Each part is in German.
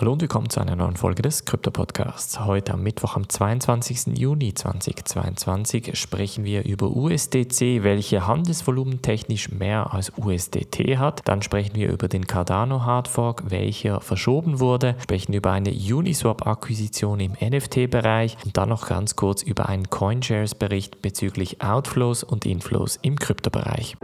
Hallo und willkommen zu einer neuen Folge des Krypto Podcasts. Heute am Mittwoch, am 22. Juni 2022, sprechen wir über USDC, welche Handelsvolumen technisch mehr als USDT hat. Dann sprechen wir über den Cardano Hardfork, welcher verschoben wurde. Sprechen über eine Uniswap-Akquisition im NFT-Bereich und dann noch ganz kurz über einen CoinShares-Bericht bezüglich Outflows und Inflows im Kryptobereich.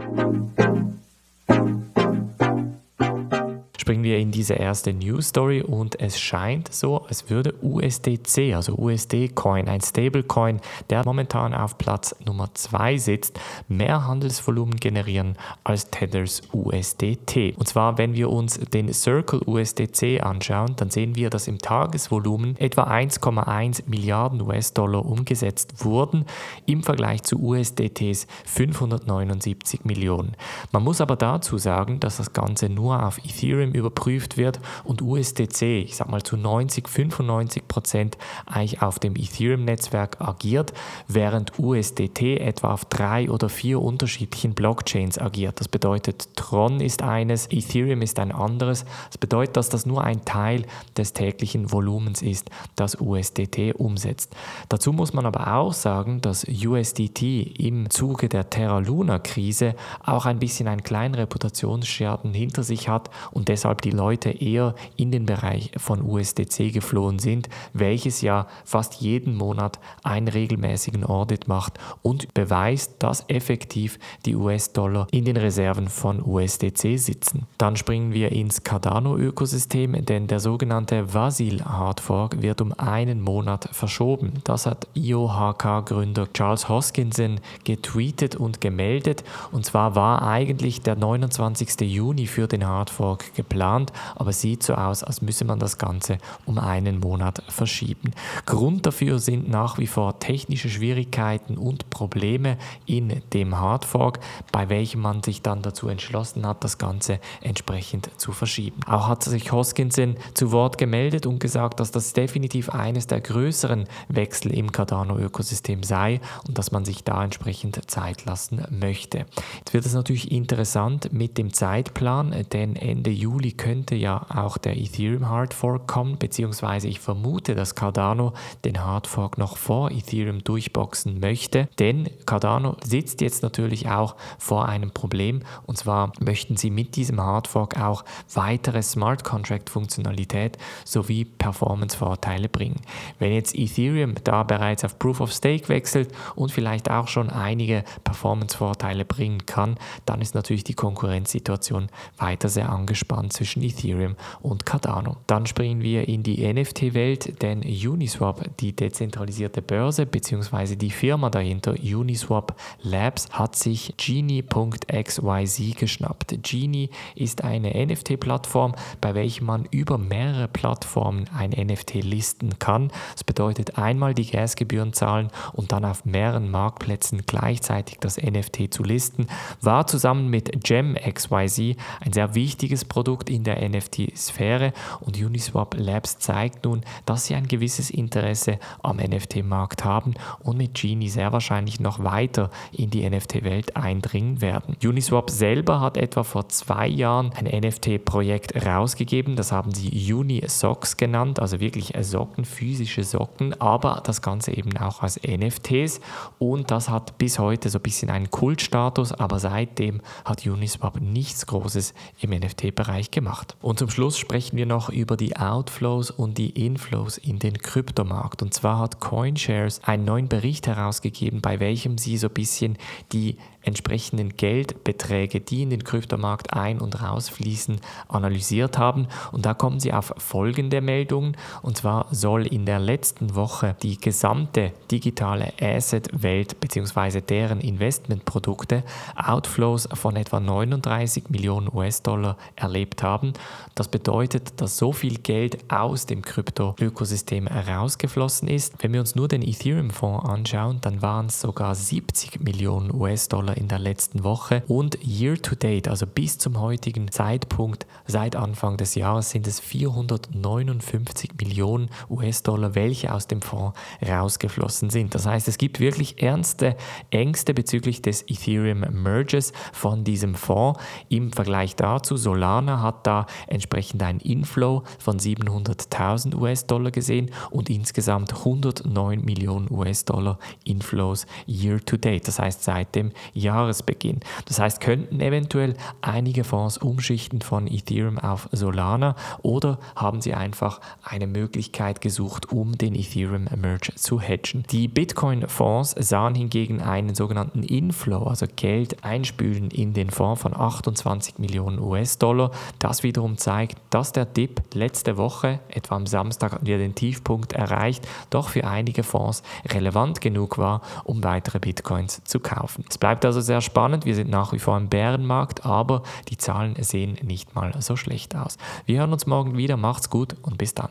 Springen wir in diese erste News Story und es scheint so, als würde USDC, also USD Coin, ein Stablecoin, der momentan auf Platz Nummer 2 sitzt, mehr Handelsvolumen generieren als Tethers USDT. Und zwar, wenn wir uns den Circle USDC anschauen, dann sehen wir, dass im Tagesvolumen etwa 1,1 Milliarden US-Dollar umgesetzt wurden im Vergleich zu USDTs 579 Millionen. Man muss aber dazu sagen, dass das Ganze nur auf Ethereum überprüft wird und USDC, ich sag mal zu 90, 95 Prozent eigentlich auf dem Ethereum-Netzwerk agiert, während USDT etwa auf drei oder vier unterschiedlichen Blockchains agiert. Das bedeutet, Tron ist eines, Ethereum ist ein anderes. Das bedeutet, dass das nur ein Teil des täglichen Volumens ist, das USDT umsetzt. Dazu muss man aber auch sagen, dass USDT im Zuge der Terra Luna Krise auch ein bisschen einen kleinen Reputationsschaden hinter sich hat und deshalb weshalb die Leute eher in den Bereich von USDC geflohen sind, welches ja fast jeden Monat einen regelmäßigen Audit macht und beweist, dass effektiv die US-Dollar in den Reserven von USDC sitzen. Dann springen wir ins Cardano-Ökosystem, denn der sogenannte Vasil Hardfork wird um einen Monat verschoben. Das hat IOHK-Gründer Charles Hoskinson getweetet und gemeldet. Und zwar war eigentlich der 29. Juni für den Hardfork geplant geplant, aber sieht so aus, als müsse man das Ganze um einen Monat verschieben. Grund dafür sind nach wie vor technische Schwierigkeiten und Probleme in dem Hardfork, bei welchem man sich dann dazu entschlossen hat, das Ganze entsprechend zu verschieben. Auch hat sich Hoskinson zu Wort gemeldet und gesagt, dass das definitiv eines der größeren Wechsel im Cardano-Ökosystem sei und dass man sich da entsprechend Zeit lassen möchte. Jetzt wird es natürlich interessant mit dem Zeitplan, denn Ende Juli könnte ja auch der Ethereum Hardfork kommen, beziehungsweise ich vermute, dass Cardano den Hardfork noch vor Ethereum durchboxen möchte, denn Cardano sitzt jetzt natürlich auch vor einem Problem. Und zwar möchten sie mit diesem Hardfork auch weitere Smart Contract Funktionalität sowie Performance-Vorteile bringen. Wenn jetzt Ethereum da bereits auf Proof of Stake wechselt und vielleicht auch schon einige Performance-Vorteile bringen kann, dann ist natürlich die Konkurrenzsituation weiter sehr angespannt zwischen Ethereum und Cardano. Dann springen wir in die NFT-Welt, denn Uniswap, die dezentralisierte Börse bzw. die Firma dahinter, Uniswap Labs, hat sich Genie.xyz geschnappt. Genie ist eine NFT-Plattform, bei welcher man über mehrere Plattformen ein NFT listen kann. Das bedeutet einmal die Gasgebühren zahlen und dann auf mehreren Marktplätzen gleichzeitig das NFT zu listen. War zusammen mit GemXYZ ein sehr wichtiges Produkt in der NFT-Sphäre und Uniswap Labs zeigt nun, dass sie ein gewisses Interesse am NFT-Markt haben und mit Genie sehr wahrscheinlich noch weiter in die NFT-Welt eindringen werden. Uniswap selber hat etwa vor zwei Jahren ein NFT-Projekt rausgegeben, das haben sie Unisocks genannt, also wirklich Socken, physische Socken, aber das Ganze eben auch als NFTs und das hat bis heute so ein bisschen einen Kultstatus, aber seitdem hat Uniswap nichts Großes im NFT-Bereich gemacht gemacht. Und zum Schluss sprechen wir noch über die Outflows und die Inflows in den Kryptomarkt. Und zwar hat CoinShares einen neuen Bericht herausgegeben, bei welchem sie so ein bisschen die entsprechenden Geldbeträge, die in den Kryptomarkt ein- und rausfließen, analysiert haben. Und da kommen sie auf folgende Meldungen. Und zwar soll in der letzten Woche die gesamte digitale Asset-Welt bzw. deren Investmentprodukte Outflows von etwa 39 Millionen US-Dollar erlebt haben. Das bedeutet, dass so viel Geld aus dem Krypto-Ökosystem herausgeflossen ist. Wenn wir uns nur den Ethereum-Fonds anschauen, dann waren es sogar 70 Millionen US-Dollar Dollar in der letzten Woche und year to date, also bis zum heutigen Zeitpunkt, seit Anfang des Jahres sind es 459 Millionen US-Dollar, welche aus dem Fonds rausgeflossen sind. Das heißt, es gibt wirklich ernste Ängste bezüglich des Ethereum Merges von diesem Fonds. Im Vergleich dazu, Solana hat da entsprechend ein Inflow von 700.000 US-Dollar gesehen und insgesamt 109 Millionen US-Dollar Inflows year to date, das heißt seit dem Jahresbeginn. Das heißt, könnten eventuell einige Fonds umschichten von Ethereum auf Solana oder haben sie einfach eine Möglichkeit gesucht, um den Ethereum Merge zu hedgen. Die Bitcoin-Fonds sahen hingegen einen sogenannten Inflow, also Geld einspülen in den Fonds von 28 Millionen US-Dollar. Das wiederum zeigt, dass der Dip letzte Woche, etwa am Samstag, hatten wir den Tiefpunkt erreicht, doch für einige Fonds relevant genug war, um weitere Bitcoins zu kaufen. Es bleibt also sehr spannend. Wir sind nach wie vor im Bärenmarkt, aber die Zahlen sehen nicht mal so schlecht aus. Wir hören uns morgen wieder. Macht's gut und bis dann.